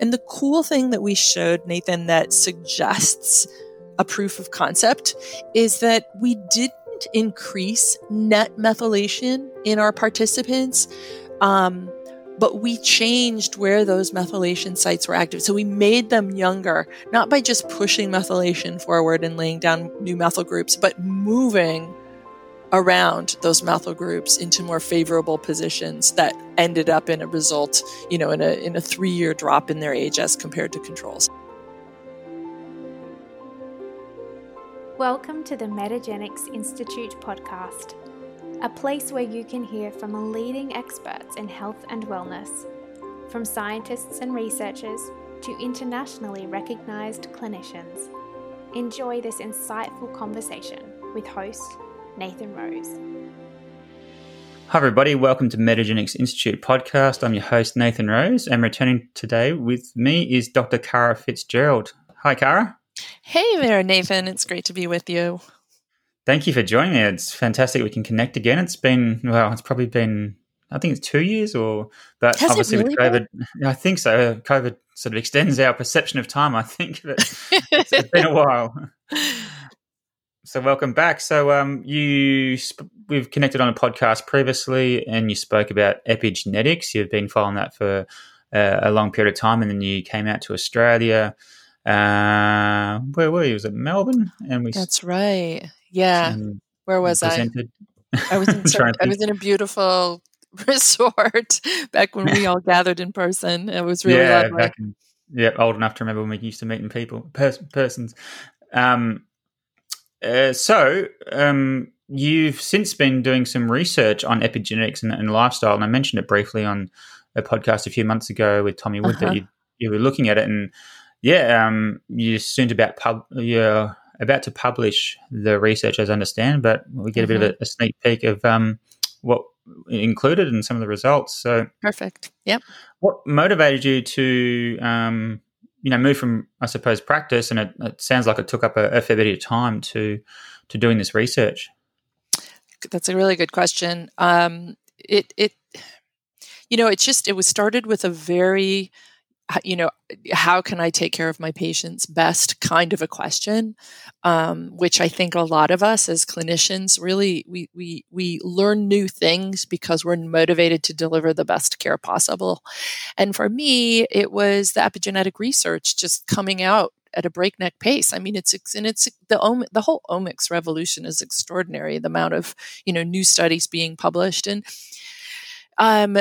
And the cool thing that we showed, Nathan, that suggests a proof of concept is that we didn't increase net methylation in our participants. Um, but we changed where those methylation sites were active. So we made them younger, not by just pushing methylation forward and laying down new methyl groups, but moving around those methyl groups into more favorable positions that ended up in a result, you know, in a in a 3-year drop in their age as compared to controls. Welcome to the Metagenics Institute podcast, a place where you can hear from leading experts in health and wellness, from scientists and researchers to internationally recognized clinicians. Enjoy this insightful conversation with host Nathan Rose. Hi, everybody. Welcome to Metagenics Institute podcast. I'm your host, Nathan Rose, and returning today with me is Dr. Kara Fitzgerald. Hi, Kara. Hey there, Nathan. It's great to be with you. Thank you for joining me. It's fantastic we can connect again. It's been, well, it's probably been, I think it's two years or, but Has obviously really with COVID, been? I think so. COVID sort of extends our perception of time, I think. But it's been a while. So welcome back. So um, you sp- we've connected on a podcast previously, and you spoke about epigenetics. You've been following that for uh, a long period of time, and then you came out to Australia. Uh, where were you? Was it Melbourne? And we that's right. Yeah. Where was I? I was in some, I was in a beautiful resort back when we all gathered in person. It was really yeah, lovely. Back in, yeah, old enough to remember when we used to meet in people pers- persons. Um, uh, so, um, you've since been doing some research on epigenetics and, and, lifestyle, and I mentioned it briefly on a podcast a few months ago with Tommy Wood uh-huh. that you, you, were looking at it, and yeah, um, you're soon about pub, you're about to publish the research, as I understand, but we get a bit of a, mm-hmm. a sneak peek of um, what included and some of the results. So perfect. Yep. What motivated you to um, you know move from I suppose practice, and it, it sounds like it took up a, a, fair bit of time to to doing this research. That's a really good question. Um, it it you know it just it was started with a very you know how can i take care of my patients best kind of a question um, which i think a lot of us as clinicians really we, we we learn new things because we're motivated to deliver the best care possible and for me it was the epigenetic research just coming out at a breakneck pace. I mean, it's and it's the om- the whole omics revolution is extraordinary. The amount of you know new studies being published and um,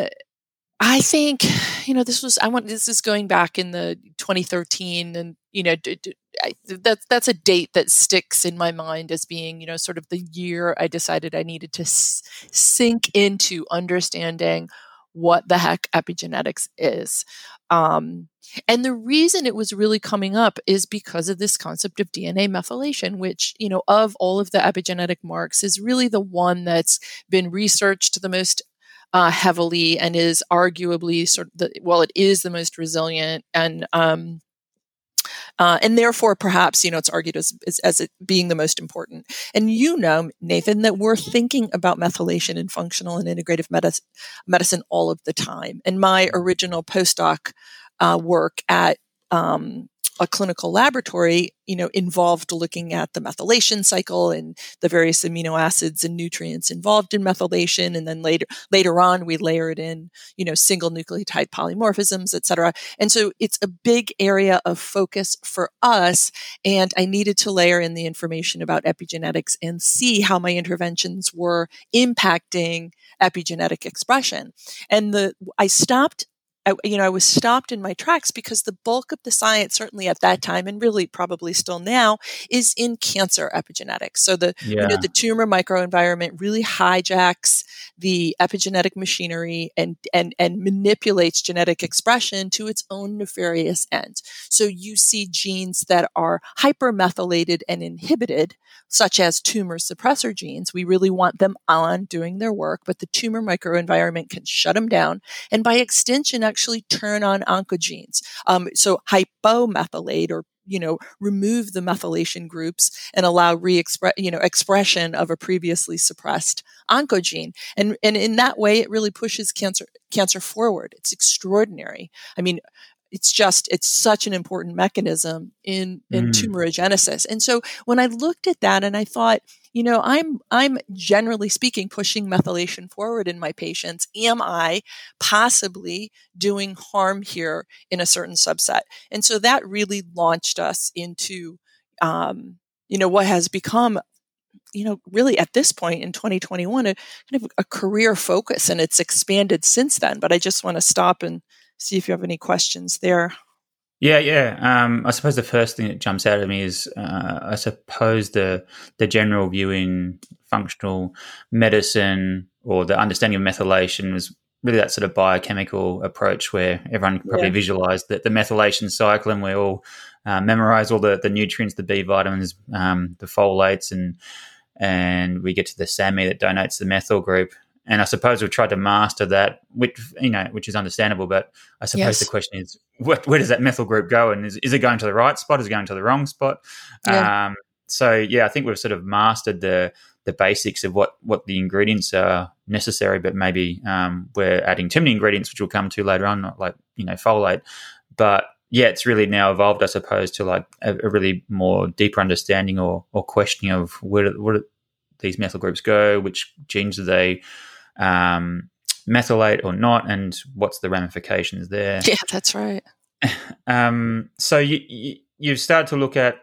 I think, you know, this was, I want, this is going back in the 2013 and, you know, d- d- I, that, that's a date that sticks in my mind as being, you know, sort of the year I decided I needed to s- sink into understanding what the heck epigenetics is. Um, and the reason it was really coming up is because of this concept of DNA methylation, which, you know, of all of the epigenetic marks is really the one that's been researched the most uh, heavily and is arguably sort of the, well, it is the most resilient and um, uh, and therefore, perhaps you know it's argued as, as, as it being the most important. And you know, Nathan, that we're thinking about methylation in functional and integrative medicine, medicine all of the time. And my original postdoc uh, work at um, a clinical laboratory, you know, involved looking at the methylation cycle and the various amino acids and nutrients involved in methylation. And then later, later on, we layered in, you know, single nucleotide polymorphisms, et cetera. And so it's a big area of focus for us. And I needed to layer in the information about epigenetics and see how my interventions were impacting epigenetic expression. And the, I stopped I, you know, I was stopped in my tracks because the bulk of the science, certainly at that time, and really probably still now, is in cancer epigenetics. So the yeah. you know the tumor microenvironment really hijacks the epigenetic machinery and and and manipulates genetic expression to its own nefarious end. So you see genes that are hypermethylated and inhibited, such as tumor suppressor genes. We really want them on doing their work, but the tumor microenvironment can shut them down, and by extension actually turn on oncogenes. Um, so hypomethylate or you know remove the methylation groups and allow re-express you know expression of a previously suppressed oncogene and and in that way it really pushes cancer cancer forward it's extraordinary i mean it's just it's such an important mechanism in in mm. tumorigenesis and so when i looked at that and i thought you know i'm i'm generally speaking pushing methylation forward in my patients. Am i possibly doing harm here in a certain subset? And so that really launched us into um, you know what has become you know really at this point in 2021 a kind of a career focus and it's expanded since then. But i just want to stop and see if you have any questions there. Yeah, yeah. Um, I suppose the first thing that jumps out at me is, uh, I suppose the the general view in functional medicine or the understanding of methylation was really that sort of biochemical approach where everyone probably yeah. visualized that the methylation cycle and we all uh, memorize all the, the nutrients, the B vitamins, um, the folates, and and we get to the SAMe that donates the methyl group. And I suppose we've tried to master that, which you know, which is understandable. But I suppose yes. the question is, where, where, does that methyl group go? And is, is it going to the right spot? Is it going to the wrong spot? Yeah. Um, so yeah, I think we've sort of mastered the the basics of what what the ingredients are necessary, but maybe um, we're adding too many ingredients, which we'll come to later on, like you know folate. But yeah, it's really now evolved, I suppose, to like a, a really more deeper understanding or or questioning of where where these methyl groups go, which genes do they um, methylate or not, and what's the ramifications there? Yeah, that's right. Um, so you, you you've started to look at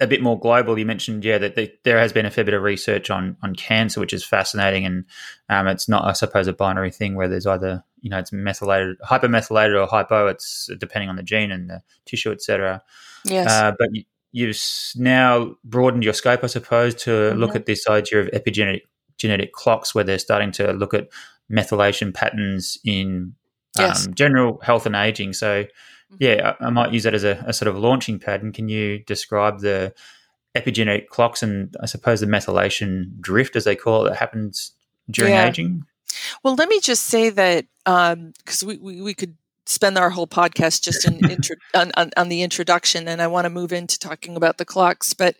a bit more global. You mentioned, yeah, that the, there has been a fair bit of research on on cancer, which is fascinating, and um, it's not, I suppose, a binary thing where there's either you know it's methylated, hypermethylated, or hypo. It's depending on the gene and the tissue, etc. Yes, uh, but you, you've now broadened your scope, I suppose, to mm-hmm. look at this idea of epigenetic genetic clocks where they're starting to look at methylation patterns in yes. um, general health and aging. So, mm-hmm. yeah, I, I, might use that as a, a, sort of launching pad. And can you describe the epigenetic clocks and I suppose the methylation drift, as they call it, that happens during yeah. aging? Well, let me just say that because um, we, we, we could spend our whole podcast just in intro, on, on, on, the introduction, and I want to move into talking about the clocks. But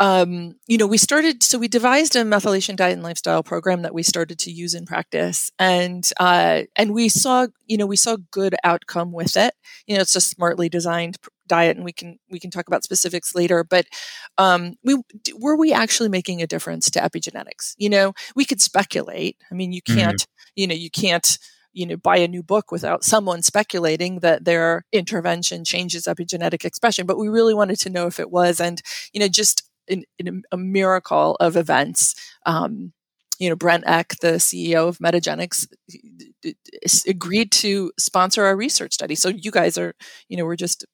um, you know, we started, so we devised a methylation diet and lifestyle program that we started to use in practice. And, uh, and we saw, you know, we saw good outcome with it. You know, it's a smartly designed diet and we can, we can talk about specifics later, but, um, we, were we actually making a difference to epigenetics? You know, we could speculate. I mean, you mm-hmm. can't, mm-hmm. you know, you can't, you know buy a new book without someone speculating that their intervention changes epigenetic expression but we really wanted to know if it was and you know just in, in a miracle of events. Um, you know, Brent Eck, the CEO of Metagenics, agreed to sponsor our research study. So you guys are, you know, we're just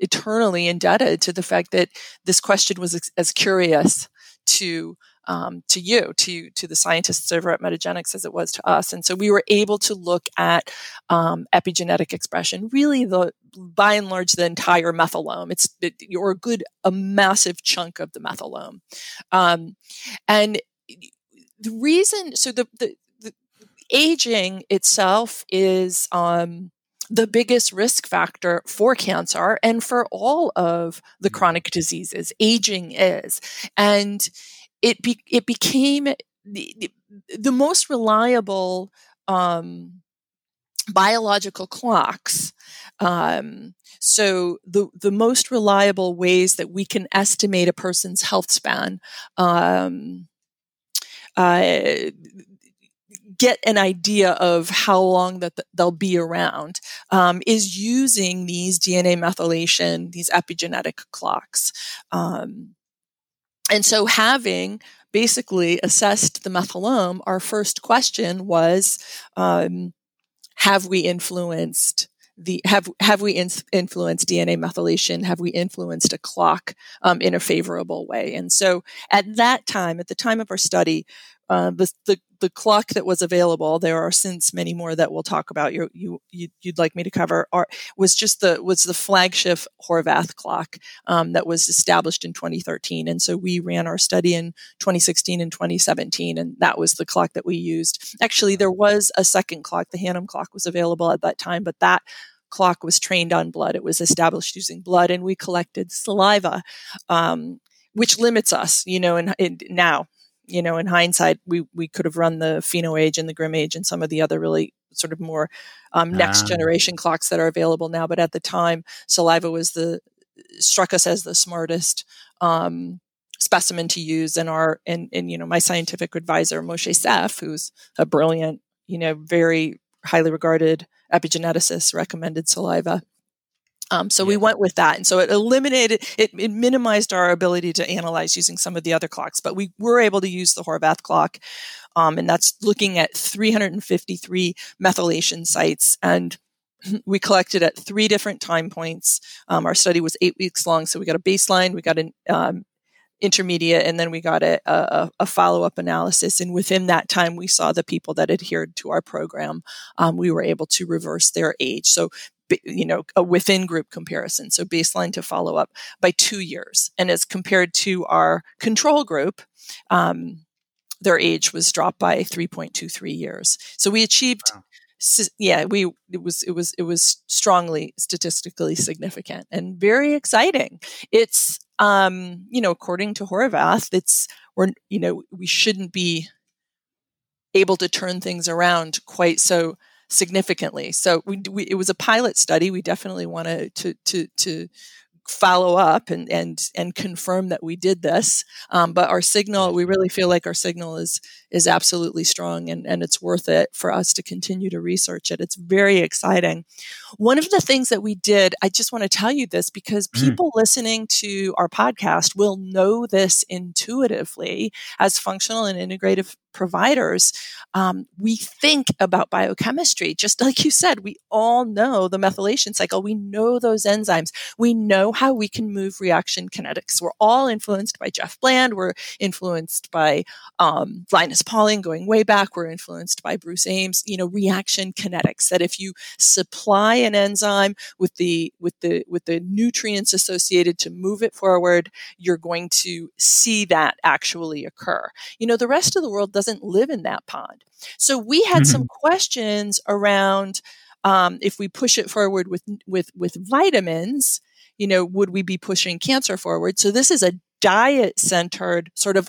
eternally indebted to the fact that this question was as curious to um, to you, to to the scientists over at Metagenics as it was to us. And so we were able to look at um, epigenetic expression, really the by and large the entire methylome. It's it, or a good a massive chunk of the methylome, um, and the reason. So the, the, the aging itself is um, the biggest risk factor for cancer and for all of the mm. chronic diseases. Aging is, and it be, it became the, the most reliable um, biological clocks. Um, so the the most reliable ways that we can estimate a person's health span. Um, uh, get an idea of how long that they'll be around um, is using these DNA methylation, these epigenetic clocks. Um, and so, having basically assessed the methylome, our first question was um, Have we influenced? The, have have we in, influenced DNA methylation? Have we influenced a clock um, in a favorable way? And so, at that time, at the time of our study, uh, the, the, the clock that was available, there are since many more that we'll talk about. You, you, you would like me to cover are, was just the was the flagship Horvath clock um, that was established in 2013, and so we ran our study in 2016 and 2017, and that was the clock that we used. Actually, there was a second clock, the Hannum clock was available at that time, but that clock was trained on blood. It was established using blood, and we collected saliva, um, which limits us, you know, in, now, you know, in hindsight, we, we could have run the PhenoAge and the GrimAge and some of the other really sort of more um, next ah. generation clocks that are available now. But at the time, saliva was the struck us as the smartest um, specimen to use. And our and, and you know my scientific advisor Moshe Szyf, who's a brilliant, you know, very highly regarded epigeneticist, recommended saliva. Um, so yeah. we went with that. And so it eliminated, it, it, minimized our ability to analyze using some of the other clocks, but we were able to use the Horvath clock. Um, and that's looking at 353 methylation sites. And we collected at three different time points. Um, our study was eight weeks long. So we got a baseline, we got an um, intermediate, and then we got a, a, a follow up analysis. And within that time, we saw the people that adhered to our program. Um, we were able to reverse their age. So you know, a within group comparison. So baseline to follow up by two years. And as compared to our control group, um, their age was dropped by 3.23 years. So we achieved, wow. yeah, we, it was, it was, it was strongly statistically significant and very exciting. It's, um, you know, according to Horvath, it's, we're, you know, we shouldn't be able to turn things around quite so significantly. So we, we, it was a pilot study. We definitely wanted to to to follow up and and and confirm that we did this. Um, but our signal, we really feel like our signal is is absolutely strong, and and it's worth it for us to continue to research it. It's very exciting. One of the things that we did, I just want to tell you this because mm-hmm. people mm. listening to our podcast will know this intuitively as functional and integrative providers, um, we think about biochemistry. Just like you said, we all know the methylation cycle. We know those enzymes. We know how we can move reaction kinetics. We're all influenced by Jeff Bland. We're influenced by um, Linus Pauling going way back. We're influenced by Bruce Ames. You know, reaction kinetics. That if you supply an enzyme with the with the with the nutrients associated to move it forward, you're going to see that actually occur. You know, the rest of the world doesn't doesn't live in that pond. So we had mm-hmm. some questions around um, if we push it forward with with with vitamins, you know, would we be pushing cancer forward? So this is a diet centered sort of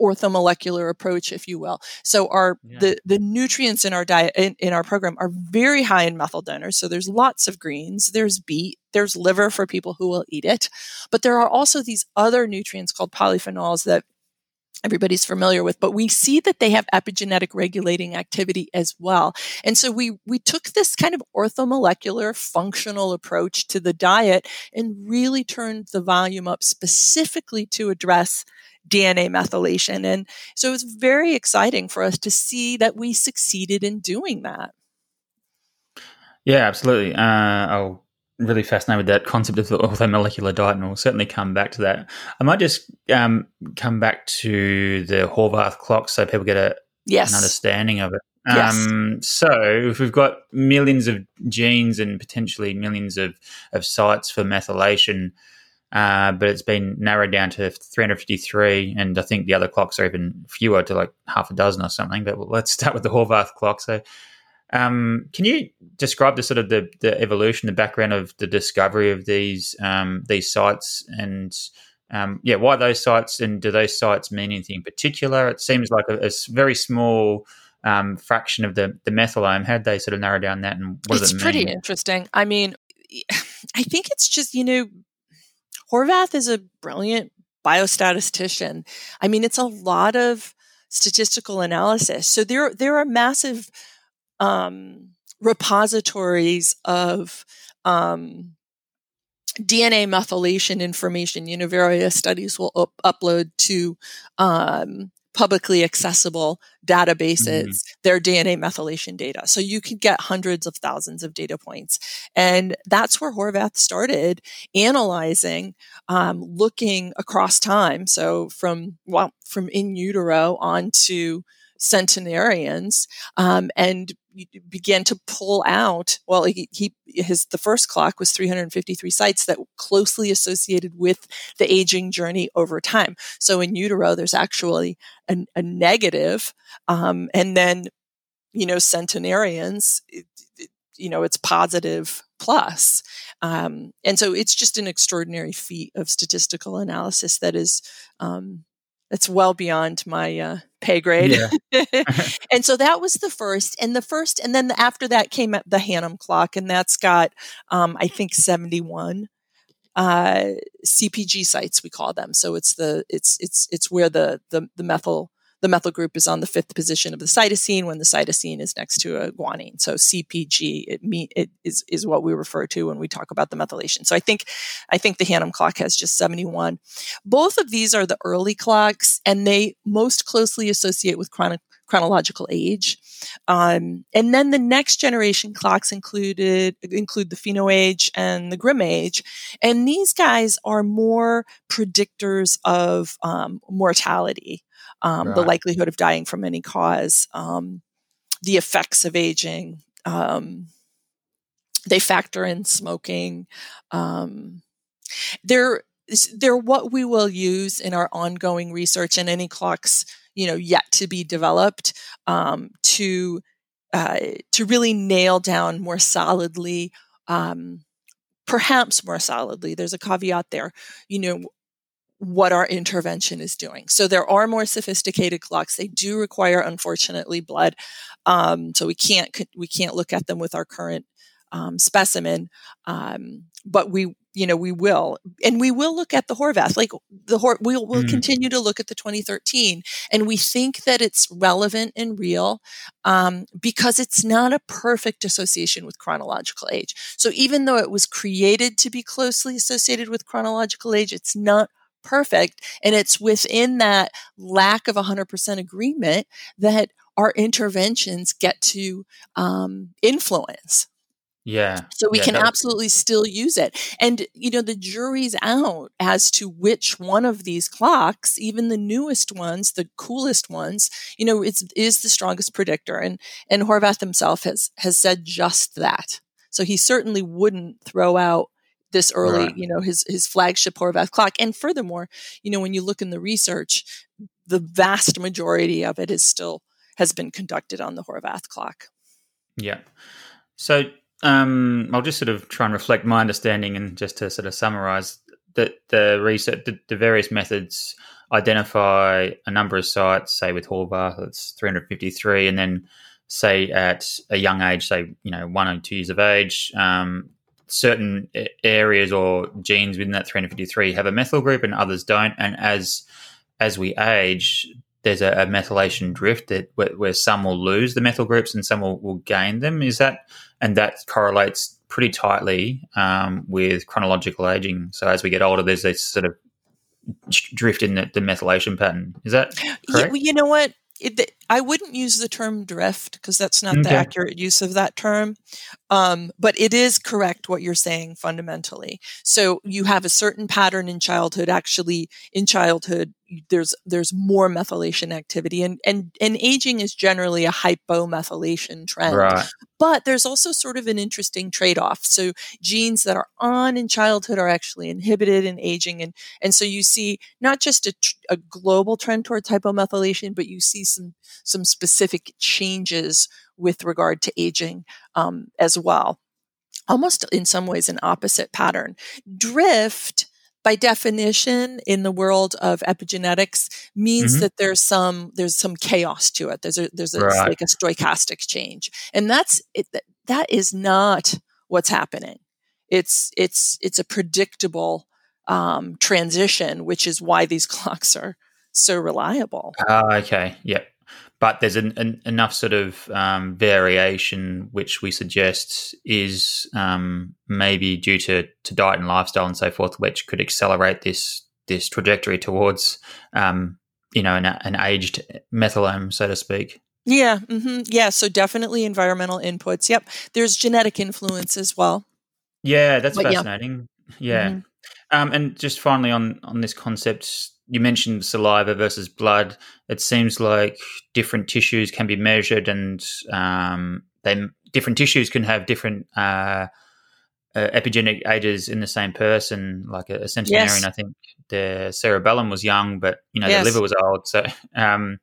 orthomolecular approach, if you will. So our yeah. the the nutrients in our diet in, in, our program are very high in methyl donors. So there's lots of greens, there's beet, there's liver for people who will eat it, but there are also these other nutrients called polyphenols that everybody's familiar with but we see that they have epigenetic regulating activity as well. And so we we took this kind of orthomolecular functional approach to the diet and really turned the volume up specifically to address DNA methylation. And so it was very exciting for us to see that we succeeded in doing that. Yeah absolutely. Uh, I'll really fascinated with that concept of the orthomolecular diet, and we'll certainly come back to that. I might just um, come back to the Horvath clock so people get a, yes. an understanding of it. Yes. Um, so if we've got millions of genes and potentially millions of, of sites for methylation, uh, but it's been narrowed down to 353, and I think the other clocks are even fewer to like half a dozen or something. But let's start with the Horvath clock. So um, can you describe the sort of the, the evolution, the background of the discovery of these um, these sites, and um, yeah, why those sites, and do those sites mean anything in particular? It seems like a, a very small um, fraction of the the methylome. How did they sort of narrow down that, and what it's does it pretty interesting. I mean, I think it's just you know, Horvath is a brilliant biostatistician. I mean, it's a lot of statistical analysis. So there there are massive um, repositories of um, DNA methylation information. Various studies will up- upload to um, publicly accessible databases mm-hmm. their DNA methylation data. So you could get hundreds of thousands of data points. And that's where Horvath started analyzing, um, looking across time. So from, well, from in utero on to centenarians um, and began to pull out well he, he, his the first clock was 353 sites that closely associated with the aging journey over time. So in utero there's actually a, a negative, um, and then you know centenarians you know it's positive plus. Um, and so it's just an extraordinary feat of statistical analysis that is um, that's well beyond my uh, pay grade. Yeah. and so that was the first, and the first, and then after that came the Hannum clock, and that's got um, I think seventy one uh, CPG sites we call them. So it's the it's it's it's where the the, the methyl the methyl group is on the fifth position of the cytosine when the cytosine is next to a guanine. So CPG it, me, it is, is what we refer to when we talk about the methylation. So I think I think the Hannum clock has just 71. Both of these are the early clocks, and they most closely associate with chronic chronological age. Um, and then the next generation clocks included include the PhenoAge and the Grim age, and these guys are more predictors of um, mortality um, right. the likelihood of dying from any cause, um, the effects of aging. Um, they factor in smoking. Um, they're they're what we will use in our ongoing research and any clocks you know yet to be developed um, to uh, to really nail down more solidly um, perhaps more solidly there's a caveat there you know what our intervention is doing. So there are more sophisticated clocks. They do require, unfortunately, blood. Um, so we can't we can't look at them with our current um, specimen, um, but we you know we will, and we will look at the Horvath. Like the Hor- we'll we'll mm. continue to look at the 2013, and we think that it's relevant and real um, because it's not a perfect association with chronological age. So even though it was created to be closely associated with chronological age, it's not perfect. And it's within that lack of 100% agreement that our interventions get to um, influence. Yeah. So we yeah, can absolutely still use it. And, you know, the jury's out as to which one of these clocks, even the newest ones, the coolest ones, you know, it's, is the strongest predictor. And, and Horvath himself has, has said just that. So he certainly wouldn't throw out this early, right. you know, his his flagship Horvath clock. And furthermore, you know, when you look in the research, the vast majority of it is still has been conducted on the Horvath clock. Yeah. So um, I'll just sort of try and reflect my understanding and just to sort of summarize that the research, the, the, various methods identify a number of sites, say with Horvath, that's 353, and then say at a young age, say, you know, one or two years of age, um, certain areas or genes within that 353 have a methyl group and others don't. And as as we age, there's a, a methylation drift that where, where, some will lose the methyl groups and some will, will gain them. Is that and that correlates pretty tightly um, with chronological aging. So as we get older, there's this sort of drift in the, the methylation pattern. Is that correct? Yeah, you know what? It, I wouldn't use the term drift because that's not okay. the accurate use of that term. Um, but it is correct what you're saying fundamentally. So you have a certain pattern in childhood. Actually, in childhood, there's there's more methylation activity, and and and aging is generally a hypomethylation trend. Right. But there's also sort of an interesting trade off. So genes that are on in childhood are actually inhibited in aging, and and so you see not just a, a global trend towards hypomethylation, but you see some some specific changes with regard to aging um, as well. Almost in some ways, an opposite pattern. Drift, by definition, in the world of epigenetics, means mm-hmm. that there's some there's some chaos to it. There's a there's a, right. like a stochastic change, and that's it, that is not what's happening. It's it's it's a predictable um, transition, which is why these clocks are so reliable. Uh, okay. Yep but there's an, an, enough sort of um, variation which we suggest is um, maybe due to, to diet and lifestyle and so forth, which could accelerate this this trajectory towards um, you know an, an, aged methylome, so to speak. Yeah, mm-hmm. yeah. So definitely environmental inputs. Yep, there's genetic influence as well. Yeah, that's but fascinating. Yeah, yeah. Mm-hmm. Um, and just finally on on this concept you mentioned saliva versus blood. It seems like different tissues can be measured, and um, they different tissues can have different uh, uh, epigenetic ages in the same person. Like a, a centenarian, yes. I think their cerebellum was young, but you know yes. the liver was old. So, um,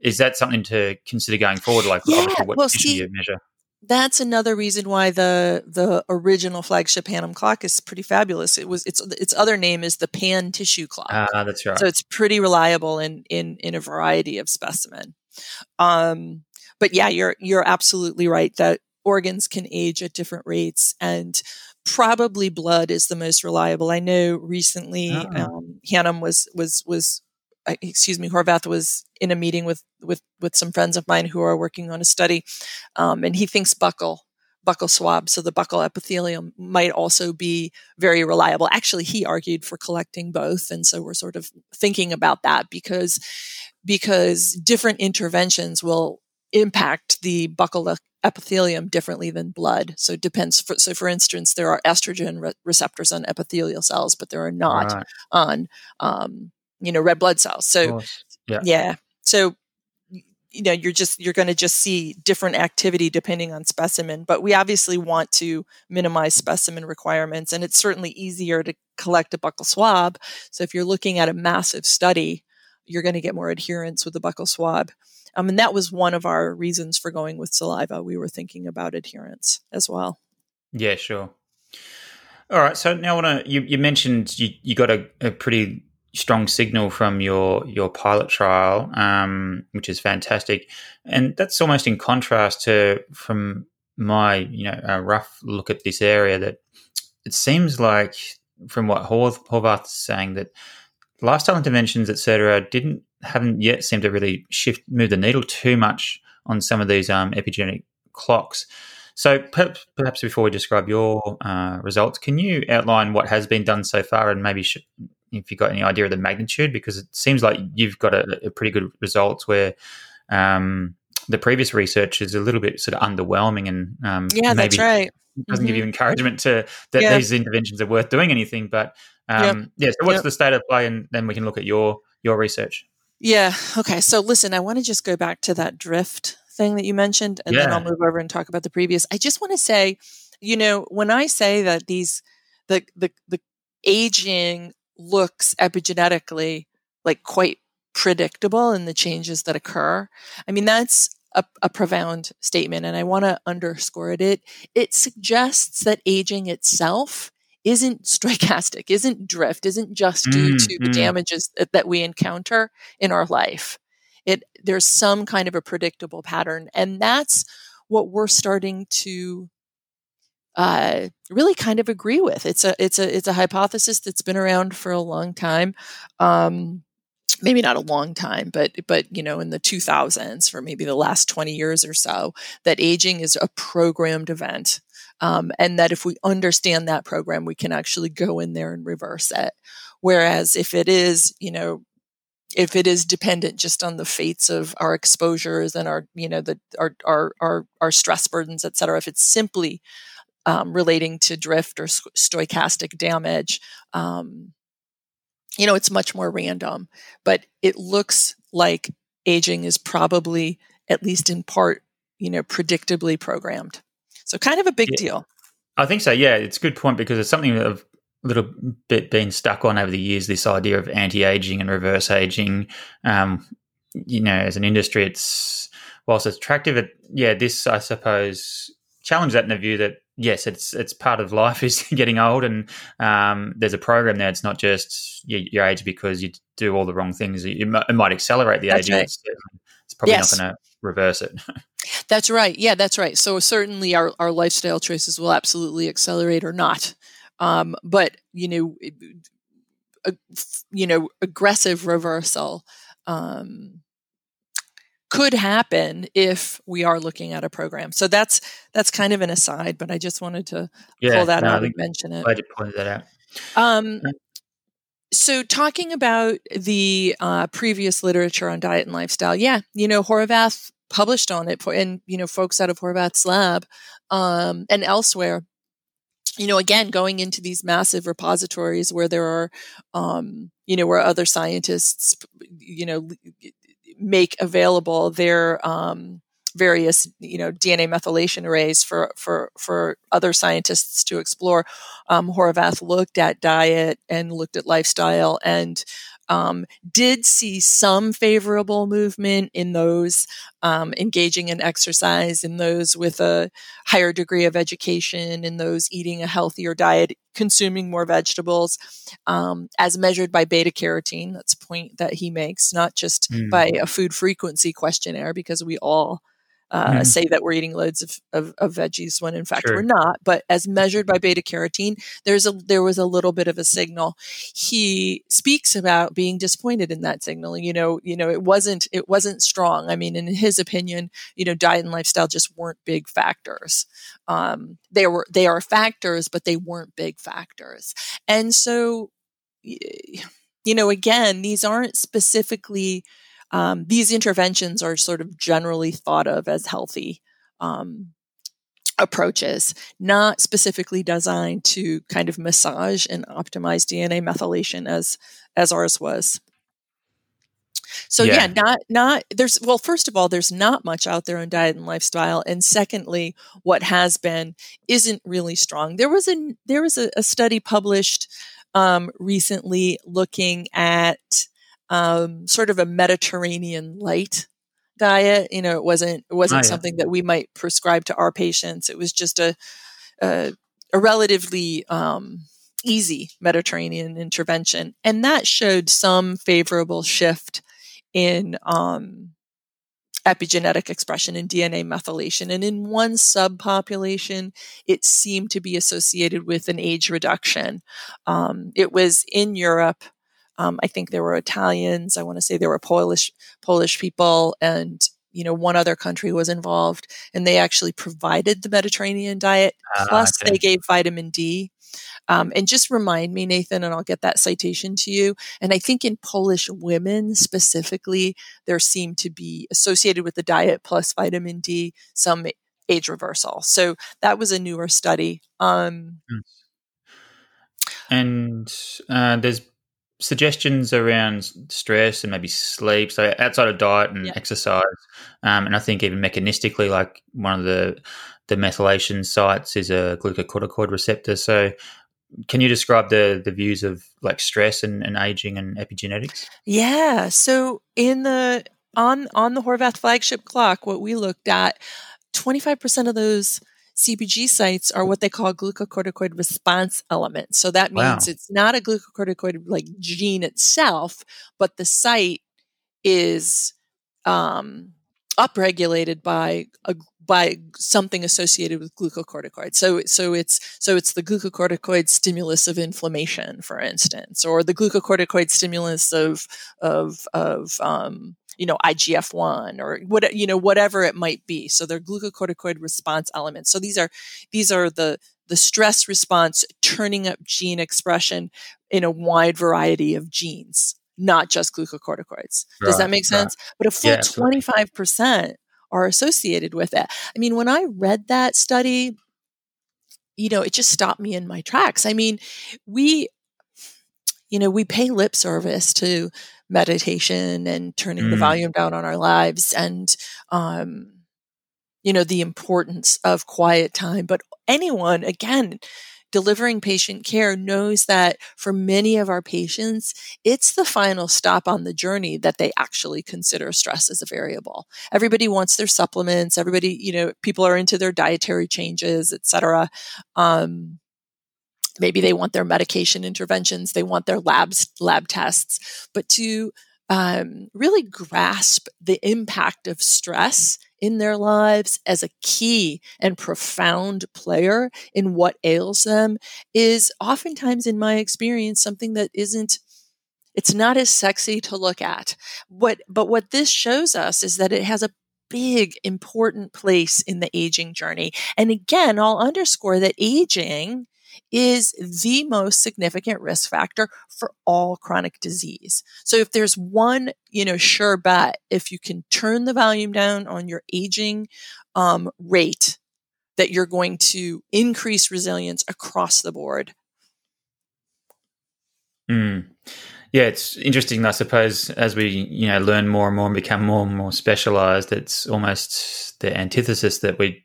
is that something to consider going forward? Like, yeah, what well, tissue see, you measure? That's another reason why the the original flagship Hannum clock is pretty fabulous. It was its its other name is the Pan tissue clock. Ah, that's right. So it's pretty reliable in in in a variety of specimen. Um, but yeah, you're you're absolutely right that organs can age at different rates, and probably blood is the most reliable. I know recently Ah. um, Hannum was was was excuse me, Horvath was in a meeting with with with some friends of mine who are working on a study, um, and he thinks buccal buccal swab, so the buccal epithelium might also be very reliable. Actually, he argued for collecting both, and so we're sort of thinking about that because because different interventions will impact the buccal epithelium differently than blood. So it depends. For, so, for instance, there are estrogen re- receptors on epithelial cells, but there are not Right, on um, you know red blood cells. So. Yeah. yeah, so you know you're just you're going to just see different activity depending on specimen. But we obviously want to minimize specimen requirements, and it's certainly easier to collect a buccal swab. So if you're looking at a massive study, you're going to get more adherence with the buccal swab. Um, and that was one of our reasons for going with saliva. We were thinking about adherence as well. Yeah, sure. All right. So now I want to. You, you mentioned you, you got a, a pretty strong signal from your your pilot trial, um, which is fantastic, and that's almost in contrast to from my you know rough look at this area that it seems like from what Hor- Horvath is saying that lifestyle interventions, etc., didn't haven't yet seemed to really shift move the needle too much on some of these um, epigenetic clocks. So perhaps, perhaps before we describe your uh, results, can you outline what has been done so far, and maybe sh- if you've got any idea of the magnitude, because it seems like you've got a, a pretty good results where um, the previous research is a little bit sort of underwhelming and um, Yeah, maybe that's right. doesn't give Mhm. you encouragement to that Yeah. these interventions are worth doing anything. But um, yeah, so what's Yep. the state of play, and then we can look at your your research. Yeah. Okay. So listen, I want to just go back to that drift thing that you mentioned, and then I'll move over and talk about the previous. I just want to say, you know, when I say that these the the the aging looks epigenetically like quite predictable in the changes that occur, I mean that's a, a profound statement, and I want to underscore it. It it suggests that aging itself isn't stochastic, isn't drift, isn't just due Mm, to the mm. damages that, that we encounter in our life. It there's some kind of a predictable pattern, and that's what we're starting to uh, really kind of agree with. It's a it's a it's a hypothesis that's been around for a long time. Um, maybe not a long time, but but you know, in the 2000s, for maybe the last 20 years or so, that aging is a programmed event. Um, and that if we understand that program, we can actually go in there and reverse it. Whereas if it is, you know, if it is dependent just on the fates of our exposures and our, you know, the our our our, our stress burdens, et cetera, if it's simply um, relating to drift or stochastic damage, um, you know, it's much more random. But it looks like aging is probably, at least in part, you know, predictably programmed. So kind of a big Yeah. deal. I think so. Yeah, it's a good point because it's something that I've a little bit been stuck on over the years. This idea of anti-aging and reverse aging. Um, you know, as an industry, it's whilst it's attractive, it yeah, this I suppose challenges that in the view that yes, it's it's part of life is getting old, and um, there's a program there. It's not just your, you age because you do all the wrong things. It, it might accelerate the That's aging. right. It's, it's probably Yes. not going to reverse it. That's right. Yeah, that's right. So certainly our, our lifestyle choices will absolutely accelerate or not. Um, but you know, it- a, you know, aggressive reversal um, could happen if we are looking at a program. So that's that's kind of an aside, but I just wanted to yeah, pull that no, out and mention it. glad you pointed that out. Um, so talking about the uh, previous literature on diet and lifestyle, yeah, you know, Horvath published on it for, and you know, folks out of Horvath's lab um, and elsewhere. You know, again, going into these massive repositories where there are, um, you know, where other scientists, you know, make available their um, various, you know, DNA methylation arrays for for for other scientists to explore. Um, Horvath looked at diet and looked at lifestyle and um, did see some favorable movement in those um, engaging in exercise, in those with a higher degree of education, in those eating a healthier diet, consuming more vegetables, um, as measured by beta carotene. That's a point that he makes, not just mm. by a food frequency questionnaire, because we all uh, mm. say that we're eating loads of, of, of veggies when in fact sure. we're not. But as measured by beta carotene, there's a there was a little bit of a signal. He speaks about being disappointed in that signal. You know, you know, it wasn't it wasn't strong. I mean, in his opinion, you know, diet and lifestyle just weren't big factors. Um, they were they are factors, but they weren't big factors. And so, you know, again, these aren't specifically um, these interventions are sort of generally thought of as healthy um, approaches, not specifically designed to kind of massage and optimize DNA methylation as as ours was. So yeah. yeah. not not there's well first of all there's not much out there on diet and lifestyle and secondly what has been isn't really strong. There was a there was a, a study published um, recently looking at um, sort of a Mediterranean light diet. You know, it wasn't it wasn't oh, yeah. something that we might prescribe to our patients. It was just a a, a relatively um, easy Mediterranean intervention, and that showed some favorable shift in um, epigenetic expression and DNA methylation. And in one subpopulation, it seemed to be associated with an age reduction. Um, it was in Europe. Um, I think there were Italians. I want to say there were Polish Polish people, and you know one other country was involved, and they actually provided the Mediterranean diet. Uh, plus, okay. they gave vitamin D. Um, and just remind me, Nathan, and I'll get that citation to you. And I think in Polish women specifically, there seemed to be associated with the diet plus vitamin D some age reversal. So that was a newer study. Um, hmm. and uh, there's suggestions around stress and maybe sleep. So outside of diet and yeah. exercise, um, and I think even mechanistically, like one of the the methylation sites is a glucocorticoid receptor. So can you describe the the views of like stress and, and aging and epigenetics? Yeah. So in the on on the Horvath flagship clock, what we looked at, twenty five percent of those CPG sites are what they call glucocorticoid response elements. So that means wow. it's not a glucocorticoid like gene itself, but the site is um, upregulated by a by something associated with glucocorticoids. So, so it's so it's the glucocorticoid stimulus of inflammation, for instance, or the glucocorticoid stimulus of of of um, you know, IGF one or what, you know, whatever it might be. So they're glucocorticoid response elements. So these are, these are the, the stress response turning up gene expression in a wide variety of genes, not just glucocorticoids. Right, Does that make sense? Right. But a full yeah, 25% are associated with it. I mean, when I read that study, you know, it just stopped me in my tracks. I mean, we, you know, we pay lip service to meditation and turning mm. the volume down on our lives and um, you know the importance of quiet time but anyone again delivering patient care knows that for many of our patients it's the final stop on the journey that they actually consider stress as a variable. Everybody wants their supplements everybody you know people are into their dietary changes etc um, maybe they want their medication interventions, they want their labs, lab tests, but to um, really grasp the impact of stress in their lives as a key and profound player in what ails them is oftentimes, in my experience, something that isn't it's not as sexy to look at. What, but what this shows us is that it has a big, important place in the aging journey. And again, I'll underscore that aging is the most significant risk factor for all chronic disease. So if there's one, you know, sure bet, if you can turn the volume down on your aging um, rate, that you're going to increase resilience across the board. Mm. Yeah, it's interesting. I suppose as we you know learn more and more and become more and more specialized, it's almost the antithesis that we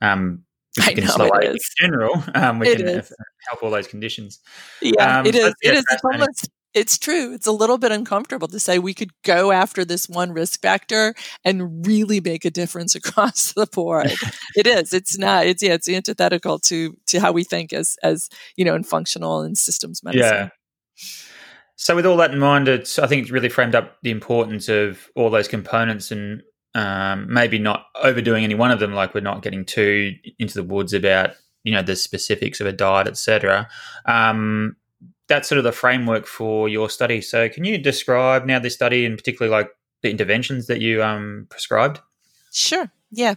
um, I know slow it is. in general, um, we it can is. help all those conditions. Yeah, um, it is. It is. It's almost it's true. It's a little bit uncomfortable to say we could go after this one risk factor and really make a difference across the board. it is. It's not. It's yeah. It's antithetical to to how we think as as you know in functional and systems medicine. Yeah. So with all that in mind, it's I think it's really framed up the importance of all those components and um, maybe not overdoing any one of them. Like we're not getting too into the woods about you know the specifics of a diet, etc. Um, that's sort of the framework for your study. So, can you describe now this study, and particularly like the interventions that you um, prescribed? Sure. Yeah.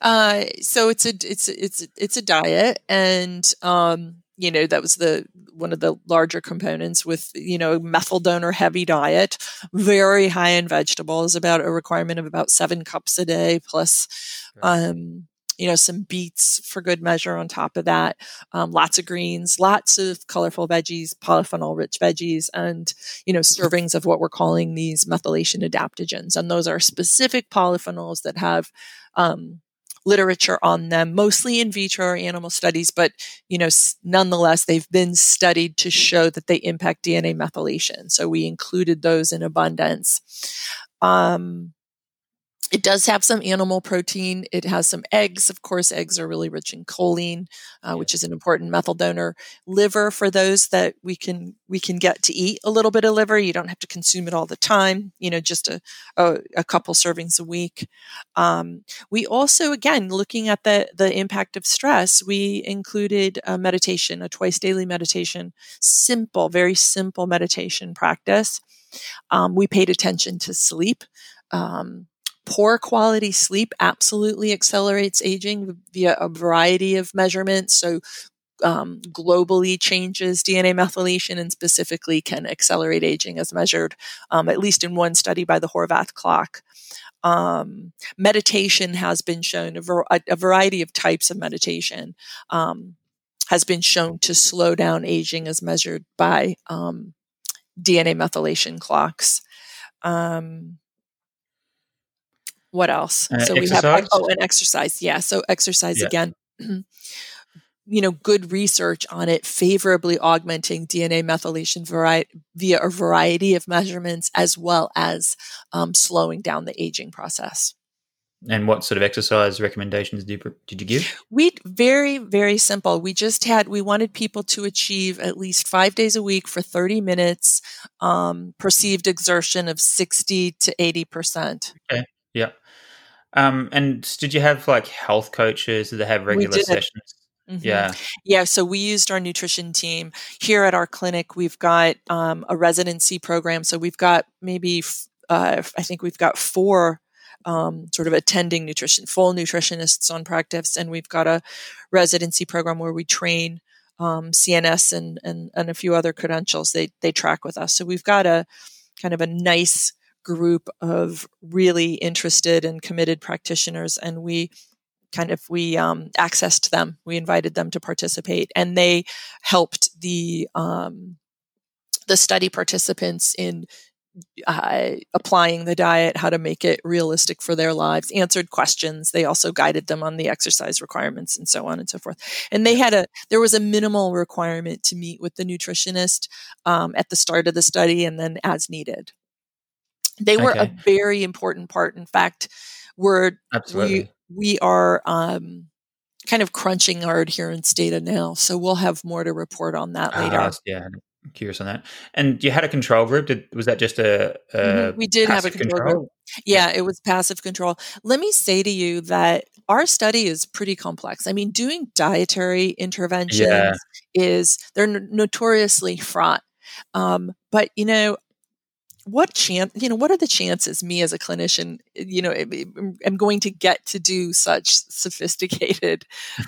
Uh, so it's a it's it's it's a diet, and um, you know that was the one of the larger components with you know methyl donor heavy diet, very high in vegetables, about a requirement of about seven cups a day plus. Um, you know, some beets for good measure on top of that, um, lots of greens, lots of colorful veggies, polyphenol rich veggies, and, you know, servings of what we're calling these methylation adaptogens. And those are specific polyphenols that have, um, literature on them, mostly in vitro or animal studies, but you know, nonetheless, they've been studied to show that they impact DNA methylation. So we included those in abundance. Um, it does have some animal protein. It has some eggs. Of course, eggs are really rich in choline, uh, which is an important methyl donor. Liver for those that we can we can get to eat a little bit of liver. You don't have to consume it all the time. You know, just a a, a couple servings a week. Um, we also, again, looking at the the impact of stress, we included a meditation, a twice daily meditation, simple, very simple meditation practice. Um, we paid attention to sleep. Um, Poor quality sleep absolutely accelerates aging via a variety of measurements. So, um, globally changes DNA methylation and specifically can accelerate aging as measured, um, at least in one study by the Horvath clock. Um, meditation has been shown, a, ver- a, variety of types of meditation um, has been shown to slow down aging as measured by um, DNA methylation clocks. Um, what else? Uh, so we exercise? have oh, and exercise. Yeah. So exercise yeah. again. you know, good research on it favorably augmenting DNA methylation vari- via a variety of measurements, as well as um, slowing down the aging process. And what sort of exercise recommendations did you, did you give? We very very simple. We just had we wanted people to achieve at least five days a week for thirty minutes, um, perceived exertion of sixty to eighty percent. Okay. Um, and did you have like health coaches? Did they have regular sessions? Mm-hmm. Yeah. Yeah. So we used our nutrition team here at our clinic. We've got um, a residency program. So we've got maybe, uh, I think we've got four um, sort of attending nutrition, full nutritionists on practice. And we've got a residency program where we train um, CNS and, and, and a few other credentials they, they track with us. So we've got a kind of a nice group of really interested and committed practitioners and we kind of we um, accessed them. We invited them to participate and they helped the um, the study participants in uh, applying the diet how to make it realistic for their lives answered questions. They also guided them on the exercise requirements and so on and so forth. And they had a there was a minimal requirement to meet with the nutritionist um, at the start of the study and then as needed they were okay. a very important part. In fact, we're we we are um, kind of crunching our adherence data now, so we'll have more to report on that later. Uh, yeah, I'm curious on that. And you had a control group. Did, was that just a, a mm-hmm. we did have a control, control, group? Yeah, it was passive control. Let me say to you that our study is pretty complex. I mean, doing dietary interventions yeah. is they're notoriously fraught. Um, but you know, what chance you know what are the chances me as a clinician you know am going to get to do such sophisticated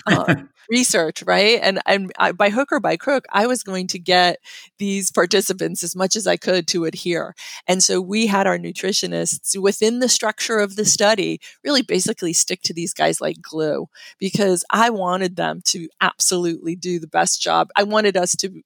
um, research right? And and I, by hook or by crook i was going to get these participants as much as i could to adhere. And so we had our nutritionists within the structure of the study really basically stick to these guys like glue because i wanted them to absolutely do the best job. I wanted us to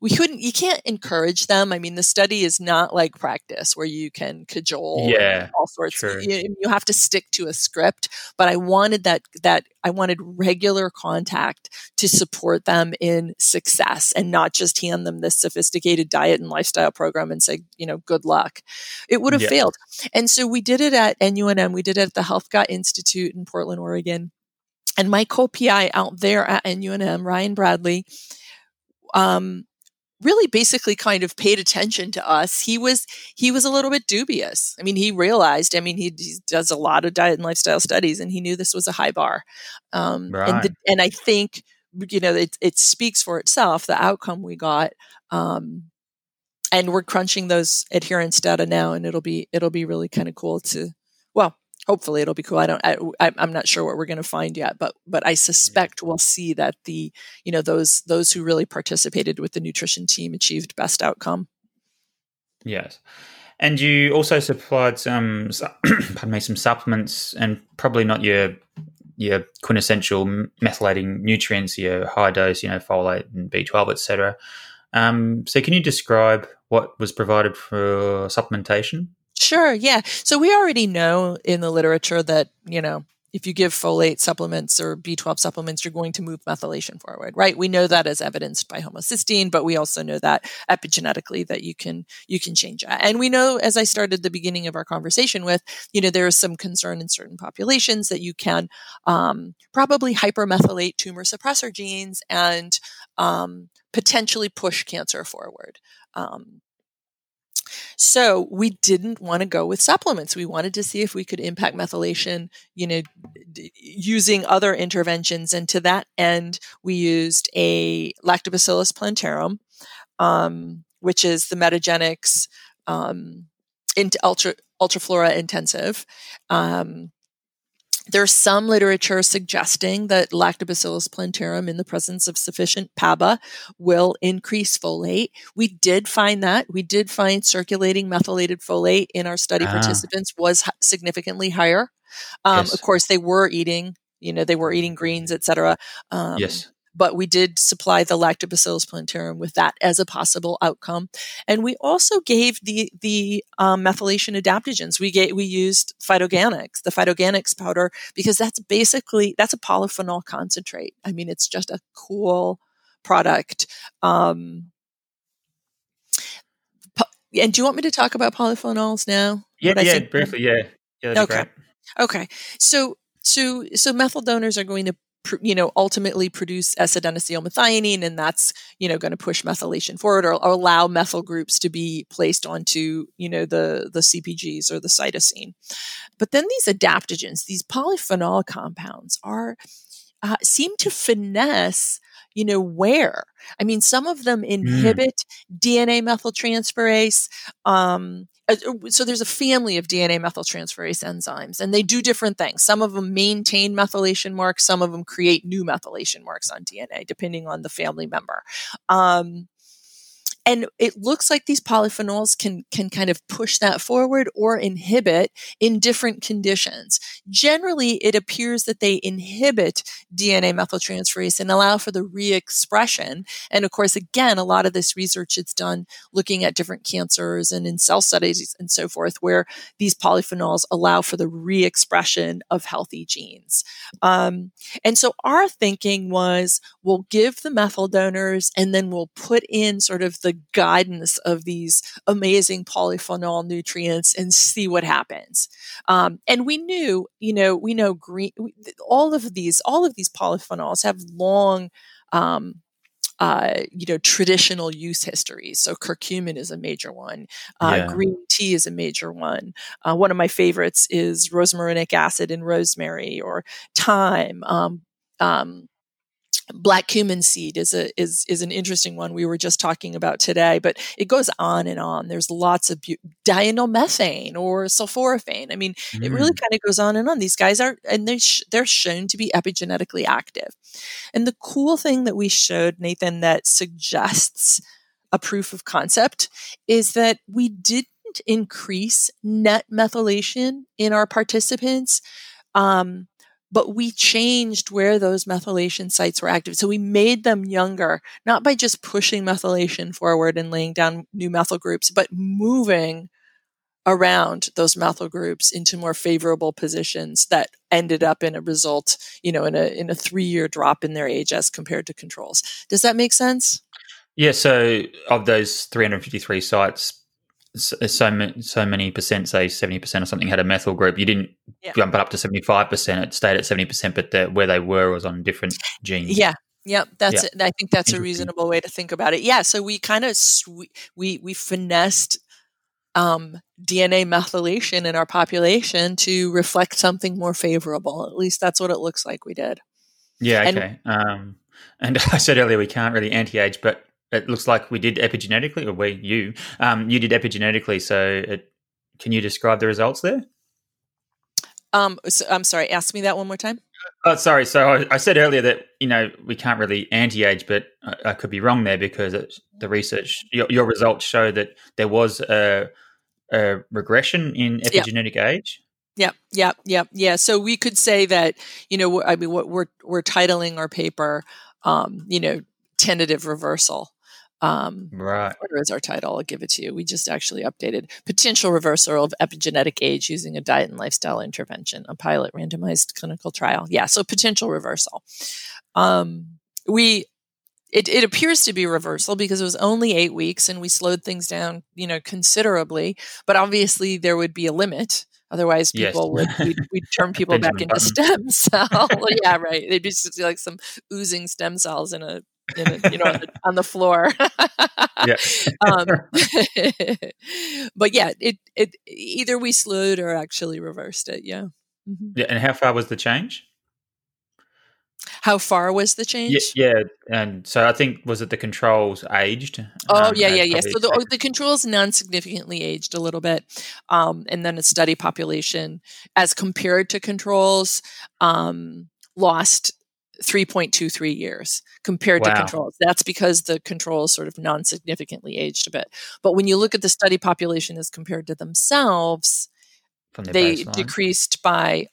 we couldn't you can't encourage them. I mean the study is not like practice where you can cajole yeah all sorts. You, you, have to stick to a script but i wanted that that i wanted regular contact to support them in success and not just hand them this sophisticated diet and lifestyle program and say you know good luck. It would have yeah. failed. And so we did it at NUNM we did it at the Helfgott institute in portland oregon. And my co-pi out there at NUNM ryan bradley um, really basically kind of paid attention to us. He was he was a little bit dubious. I mean he realized i mean he, he does a lot of diet and lifestyle studies and he knew this was a high bar. Um, right. and, the, and i think you know it, it speaks for itself the outcome we got um, and we're crunching those adherence data now and it'll be it'll be really kind of cool to hopefully it'll be cool. I don't, I, am not sure what we're going to find yet, but, but I suspect we'll see that the, you know, those, those who really participated with the nutrition team achieved best outcome. Yes. And you also supplied some, pardon me, some supplements and probably not your, your quintessential methylating nutrients, your high dose, you know, folate and B12, etc. Um, so can you describe what was provided for supplementation? Sure, yeah. So we already know in the literature that, you know, if you give folate supplements or B12 supplements, you're going to move methylation forward, right? We know that as evidenced by homocysteine, but we also know that epigenetically that you can you can change that. And we know, as I started the beginning of our conversation with, you know, there is some concern in certain populations that you can um, probably hypermethylate tumor suppressor genes and um, potentially push cancer forward. Um, so we didn't want to go with supplements. We wanted to see if we could impact methylation, you know, d- using other interventions. And to that end, we used a Lactobacillus plantarum, um, which is the Metagenics um, ultra ultraflora intensive. Um, there's some literature suggesting that Lactobacillus plantarum in the presence of sufficient PABA will increase folate. We did find that. We did find circulating methylated folate in our study ah. participants was significantly higher. Um, yes. Of course, they were eating, you know, they were eating greens, etc. Um, yes but we did supply the lactobacillus plantarum with that as a possible outcome. And we also gave the the um, methylation adaptogens. We gave, we used PhytoGanix, the PhytoGanix powder, because that's basically that's a polyphenol concentrate. I mean, it's just a cool product. Um, and do you want me to talk about polyphenols now? Yeah, yeah, briefly, yeah, yeah. okay, okay. So so so methyl donors are going to you know ultimately produce S-adenosylmethionine and that's you know going to push methylation forward or, or, allow methyl groups to be placed onto you know the the CPGs or the cytosine but then these adaptogens these polyphenol compounds are uh, seem to finesse you know where i mean some of them mm. inhibit mm. dna methyltransferase um, so there's a family of DNA methyltransferase enzymes, and they do different things. Some of them maintain methylation marks, some of them create new methylation marks on DNA, depending on the family member. Um, and it looks like these polyphenols can can kind of push that forward or inhibit in different conditions. Generally it appears that they inhibit dna methyltransferase and allow for the re-expression. And of course again a lot of this research is done looking at different cancers and in cell studies and so forth where these polyphenols allow for the re-expression of healthy genes. Um, and so our thinking was we'll give the methyl donors and then we'll put in sort of the guidance of these amazing polyphenol nutrients and see what happens. Um, and we knew, you know, we know green, all of these, all of these polyphenols have long, um, uh, you know, traditional use histories. So curcumin is a major one. Uh, yeah. Green tea is a major one. Uh, one of my favorites is rosmarinic acid in rosemary or thyme. Um, um, black cumin seed is a is is an interesting one we were just talking about today but it goes on and on there's lots of bu- diindolylmethane or sulforaphane i mean mm. it really mm. kind of goes on and on these guys are and they sh- they're shown to be epigenetically active and the cool thing that we showed nathan that suggests a proof of concept is that we didn't increase net methylation in our participants um, but we changed where those methylation sites were active. So we made them younger, not by just pushing methylation forward and laying down new methyl groups, but moving around those methyl groups into more favorable positions that ended up in a result, you know, in a in a three year drop in their age as compared to controls. Does that make sense? Yeah. So of those 353 sites, so so many percent, say seventy percent or something, had a methyl group. You didn't yeah. jump it up to seventy five percent. It stayed at seventy percent, but the, where they were was on different genes. Yeah, Yep, that's. Yeah. I think that's a reasonable way to think about it. Yeah, so we kind of we we finessed um, DNA methylation in our population to reflect something more favorable. At least that's what it looks like we did. Yeah. Okay. And, um, and I said earlier we can't really anti-age, but it looks like we did epigenetically, or we you um, you did epigenetically. So, it, can you describe the results there? Um, so, I'm sorry. Ask me that one more time. Oh, sorry. So I, I, said earlier that you know we can't really anti-age, but I, I could be wrong there because the research, your, your, results show that there was a, a regression in epigenetic yep. age. Yeah, yeah, yeah, yeah. So we could say that you know, I mean, what we're we're titling our paper, um, you know, tentative reversal. Um, right. What is our title? I'll give it to you. We just actually updated potential reversal of epigenetic age using a diet and lifestyle intervention, a pilot randomized clinical trial. Yeah, so potential reversal. Um, we it, it appears to be reversal because it was only eight weeks and we slowed things down, you know, considerably. But obviously, there would be a limit. Otherwise, people yes. would we'd, we'd, turn people back into button. stem cell. yeah, right. They'd be like some oozing stem cells in a you know, on the, on the floor. yeah. um, but yeah, it it either we slowed or actually reversed it. Yeah. Mm-hmm. Yeah. And how far was the change? How far was the change? Yeah, yeah, and so I think was it the controls aged? Oh um, yeah, yeah, yeah. So the, the controls non-significantly aged a little bit, um, and then a study population as compared to controls um, lost 3.23 years compared wow. to controls. That's because the controls sort of non significantly aged a bit. But when you look at the study population as compared to themselves, they baseline. decreased by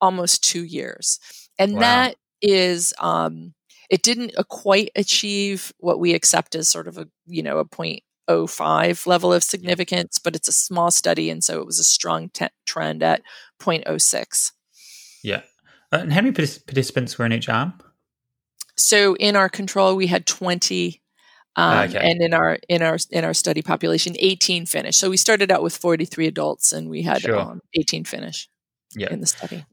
almost two years. And wow. that is, um, it didn't quite achieve what we accept as sort of a, you know, a point 0.05 level of significance, but it's a small study. And so it was a strong t- trend at 0.06. Yeah. Uh, and how many participants were in each arm? So in our control, we had 20 um, okay. and in our in our in our study population 18 finished so we started out with 43 adults and we had sure. um, 18 finish in the study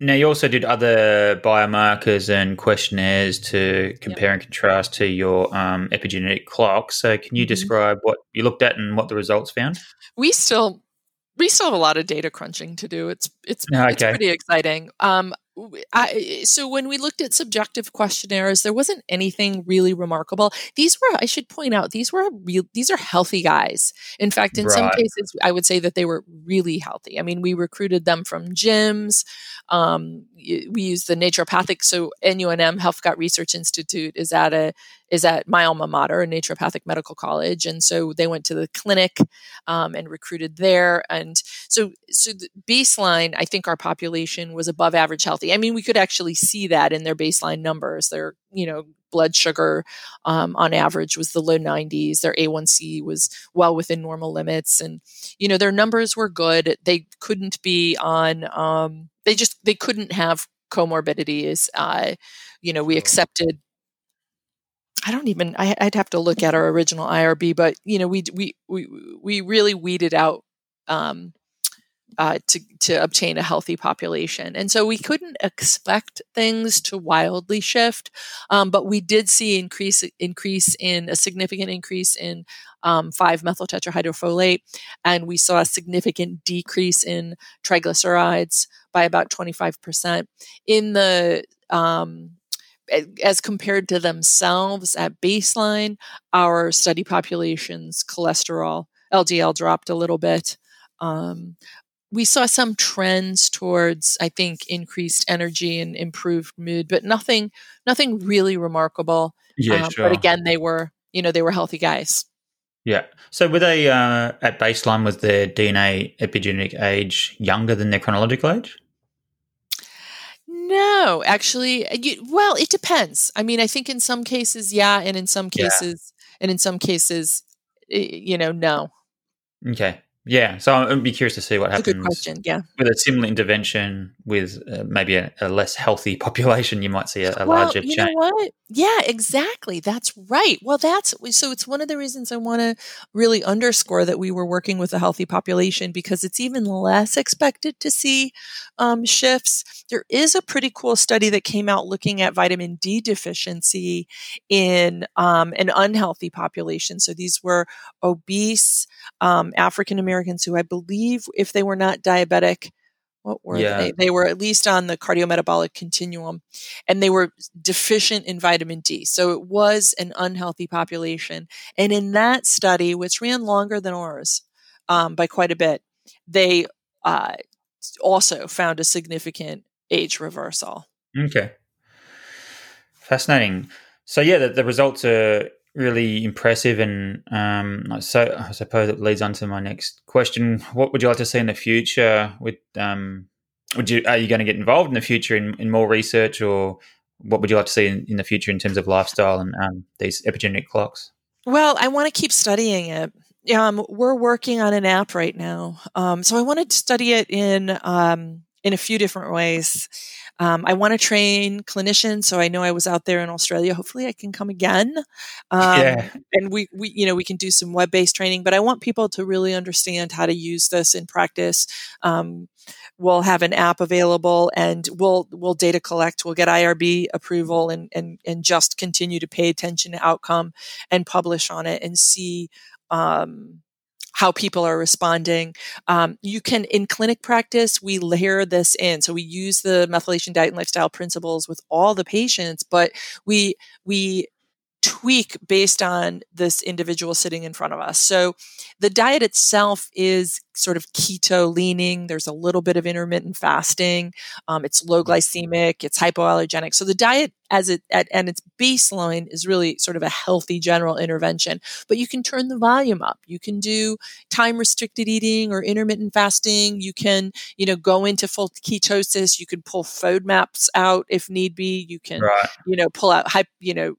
now you also did other biomarkers and questionnaires to compare yep. and contrast to your um, epigenetic clock so can you mm-hmm. describe what you looked at and what the results found we still we still have a lot of data crunching to do. It's it's, okay. it's pretty exciting. Um, I, so when we looked at subjective questionnaires, there wasn't anything really remarkable. These were, I should point out, these were real. These are healthy guys. In fact, in right. some cases, I would say that they were really healthy. I mean, we recruited them from gyms. Um, we used the naturopathic. So NUNM Helfgott Research Institute is at a is at my alma mater, a naturopathic medical college, and so they went to the clinic um, and recruited there. And so, so the baseline, I think our population was above average healthy. I mean, we could actually see that in their baseline numbers. Their, you know, blood sugar um, on average was the low 90s. Their A1C was well within normal limits, and you know, their numbers were good. They couldn't be on. Um, they just they couldn't have comorbidities. Uh, you know, we accepted I don't even. I, would have to look at our original IRB, but you know, we we we we really weeded out um, uh, to to obtain a healthy population, and so we couldn't expect things to wildly shift, um, but we did see increase increase in a significant increase in um, five methyl tetrahydrofolate, and we saw a significant decrease in triglycerides by about twenty five percent in the um, as compared to themselves at baseline, our study population's cholesterol, LDL dropped a little bit. Um, we saw some trends towards, I think, increased energy and improved mood, but nothing, nothing really remarkable. Yeah, um, sure. But again, they were, you know, they were healthy guys. Yeah. So were they uh, at baseline? Was their DNA epigenetic age younger than their chronological age? No, actually, uh, you, well, it depends. I mean, I think in some cases, yeah, and in some Yeah. cases, and in some cases, you know, no. Okay. Yeah. So I'd be curious to see what It's a good happens question. Yeah. with a similar intervention with uh, maybe a, a less healthy population. You might see a, a Well, larger you know change. what? Yeah, exactly. That's right. Well, that's so it's one of the reasons I want to really underscore that we were working with a healthy population because it's even less expected to see um, shifts. There is a pretty cool study that came out looking at vitamin D deficiency in um, an unhealthy population. So these were obese um, African Americans who I believe, if they were not diabetic, what were Yeah. they? They were at least on the cardiometabolic continuum and they were deficient in vitamin D. So it was an unhealthy population. And in that study, which ran longer than ours um, by quite a bit, they uh, also found a significant age reversal. Okay. Fascinating. So yeah, the, the results are really impressive, and um, so I suppose it leads on to my next question. What would you like to see in the future? With um, would you are you going to get involved in the future in, in more research, or what would you like to see in, in the future in terms of lifestyle and um, these epigenetic clocks? Well, I want to keep studying it. Um, we're working on an app right now, um, so I want to study it in um, in a few different ways. Um, I want to train clinicians, so I know I was out there in Australia. Hopefully, I can come again, um, Yeah. and we, we, you know, we can do some web based training. But I want people to really understand how to use this in practice. Um, we'll have an app available, and we'll we'll data collect. We'll get IRB approval, and and and just continue to pay attention to outcome and publish on it and see um, how people are responding. Um, you can, in clinic practice, we layer this in. So we use the methylation diet and lifestyle principles with all the patients, but we we tweak based on this individual sitting in front of us. So the diet itself is sort of keto leaning. There's a little bit of intermittent fasting. Um, it's low glycemic. It's hypoallergenic. So the diet as it at, and its baseline is really sort of a healthy general intervention. But you can turn the volume up. You can do time restricted eating or intermittent fasting. You can you know go into full ketosis. You can pull FODMAPs out if need be. You can Right. you know pull out hype you know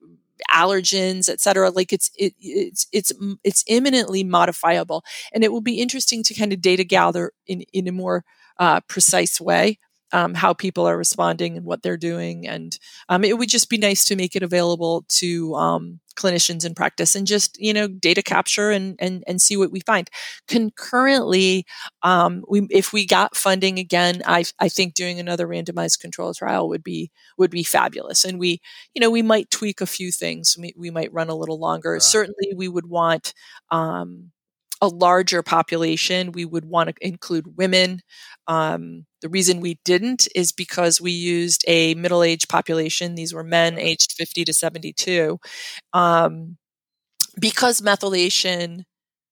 allergens et cetera like it's it, it's it's it's imminently modifiable. And it will be interesting to kind of data gather in in a more uh, precise way um, how people are responding and what they're doing and um, it would just be nice to make it available to um, clinicians in practice and just you know data capture and and and see what we find. Concurrently um, we if we got funding again i i think doing another randomized control trial would be would be fabulous. And we you know we might tweak a few things we, we might run a little longer. Right. certainly we would want um, a larger population. We would want to include women um, the reason we didn't is because we used a middle-aged population. These were men aged 50 to 72 um, because methylation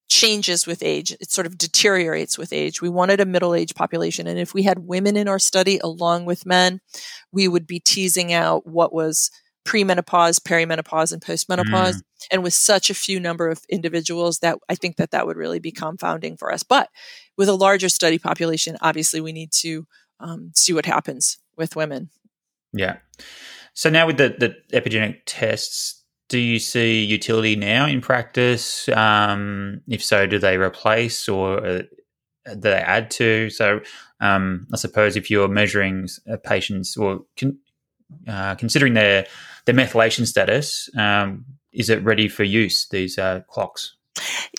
changes with age it sort of deteriorates with age. We wanted a middle-aged population and if we had women in our study along with men we would be teasing out what was premenopause perimenopause and postmenopause and with such a few number of individuals that i think that that would really be confounding for us but with a larger study population obviously we need to um, see what happens with women Yeah. So now with the, the epigenetic tests, do you see utility now in practice? Um, if so, do they replace or uh, do they add to? So um, I suppose if you're measuring a patient's or con- uh, considering their their methylation status, um, is it ready for use? These uh, clocks.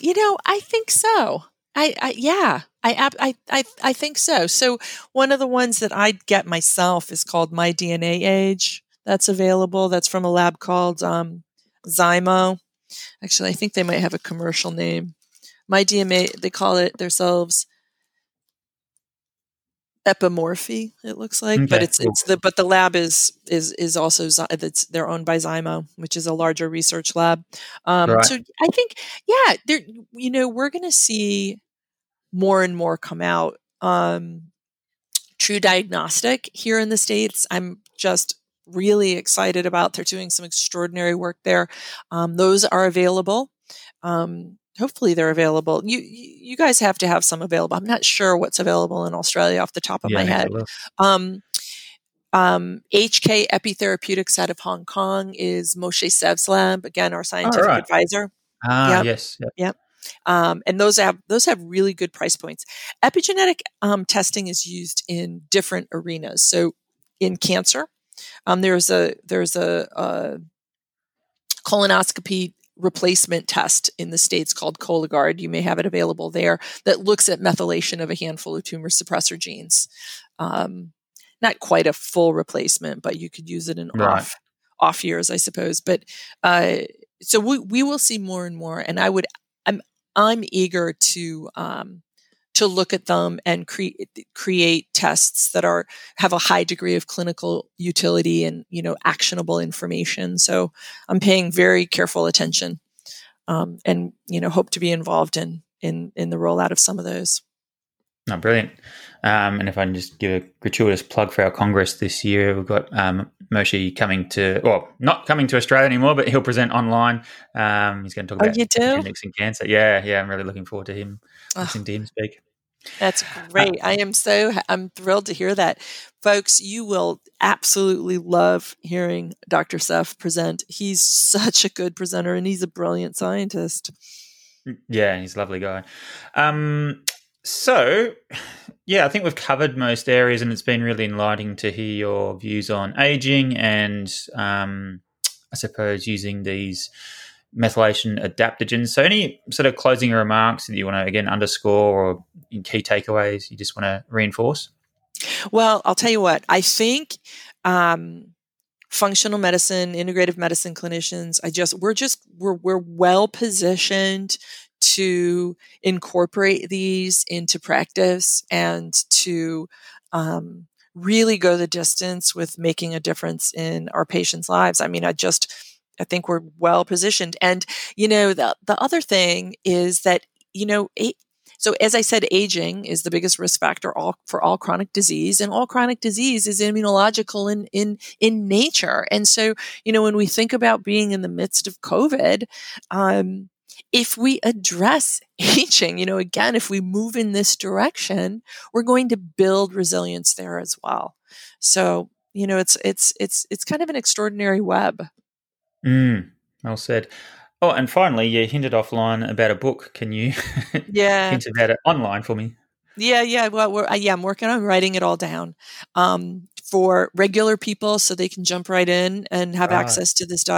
You know, I think so. I, I yeah, I, I I I think so. So one of the ones that I get myself is called My DNA Age. That's available. That's from a lab called um, Zymo. Actually, I think they might have a commercial name. My DNA, they call it themselves Epimorphy. It looks like, but it's it's the but the lab is is is also that's they're owned by Zymo, which is a larger research lab. Um, Right. So I think yeah, there you know we're going to see more and more come out. Um, TruDiagnostic here in the states, I'm just really excited about. They're doing some extraordinary work there. Um, those are available. Um, hopefully, they're available. You you guys have to have some available. I'm not sure what's available in Australia off the top of Yeah, my head. Um, Um, HK Epitherapeutics out of Hong Kong is Moshe Szyf's lab, again, our scientific right. advisor. Ah, Yep. yes. Yep. Yep. Um, and those have those have really good price points. Epigenetic um, testing is used in different arenas. So in cancer, um, there's a there's a, a colonoscopy replacement test in the states called Cologuard. You may have it available there that looks at methylation of a handful of tumor suppressor genes. Um, not quite a full replacement, but you could use it in Right. off off years, I suppose. But uh, so we we will see more and more, and I would I'm I'm eager to um, to look at them and create create tests that are have a high degree of clinical utility and you know actionable information. So I'm paying very careful attention, um, and you know hope to be involved in in in the rollout of some of those. No, brilliant. Um, and if I can just give a gratuitous plug for our Congress this year, we've got um, Moshe coming to, well, not coming to Australia anymore, but he'll present online. Um, he's going to talk Oh, about you do? genetics and cancer. Yeah, yeah, I'm really looking forward to him Oh. listening to him speak. That's great. I am so I'm thrilled to hear that. Folks, you will absolutely love hearing Dr. Szyf present. He's such a good presenter and he's a brilliant scientist. Yeah, he's a lovely guy. Um, so, yeah, I think we've covered most areas, and it's been really enlightening to hear your views on aging and, um, I suppose, using these methylation adaptogens. So, any sort of closing remarks that you want to again underscore, or in key takeaways you just want to reinforce? Well, I'll tell you what, I think um, functional medicine, integrative medicine clinicians, I just we're just we're we're well positioned to incorporate these into practice and to um, really go the distance with making a difference in our patients' lives. I mean, I just I think we're well positioned. And you know, the the other thing is that you know. A- so as I said, aging is the biggest risk factor all, for all chronic disease, and all chronic disease is immunological in in in nature. And so, you know, when we think about being in the midst of COVID, um, if we address aging, you know, again, if we move in this direction, we're going to build resilience there as well. So, you know, it's it's it's it's kind of an extraordinary web. Mm, well said. Oh, and finally, you hinted offline about a book. Can you Yeah. hint about it online for me? Yeah, yeah. Well, we're, yeah, I'm working on writing it all down um, for regular people so they can jump right in and have Right. access to this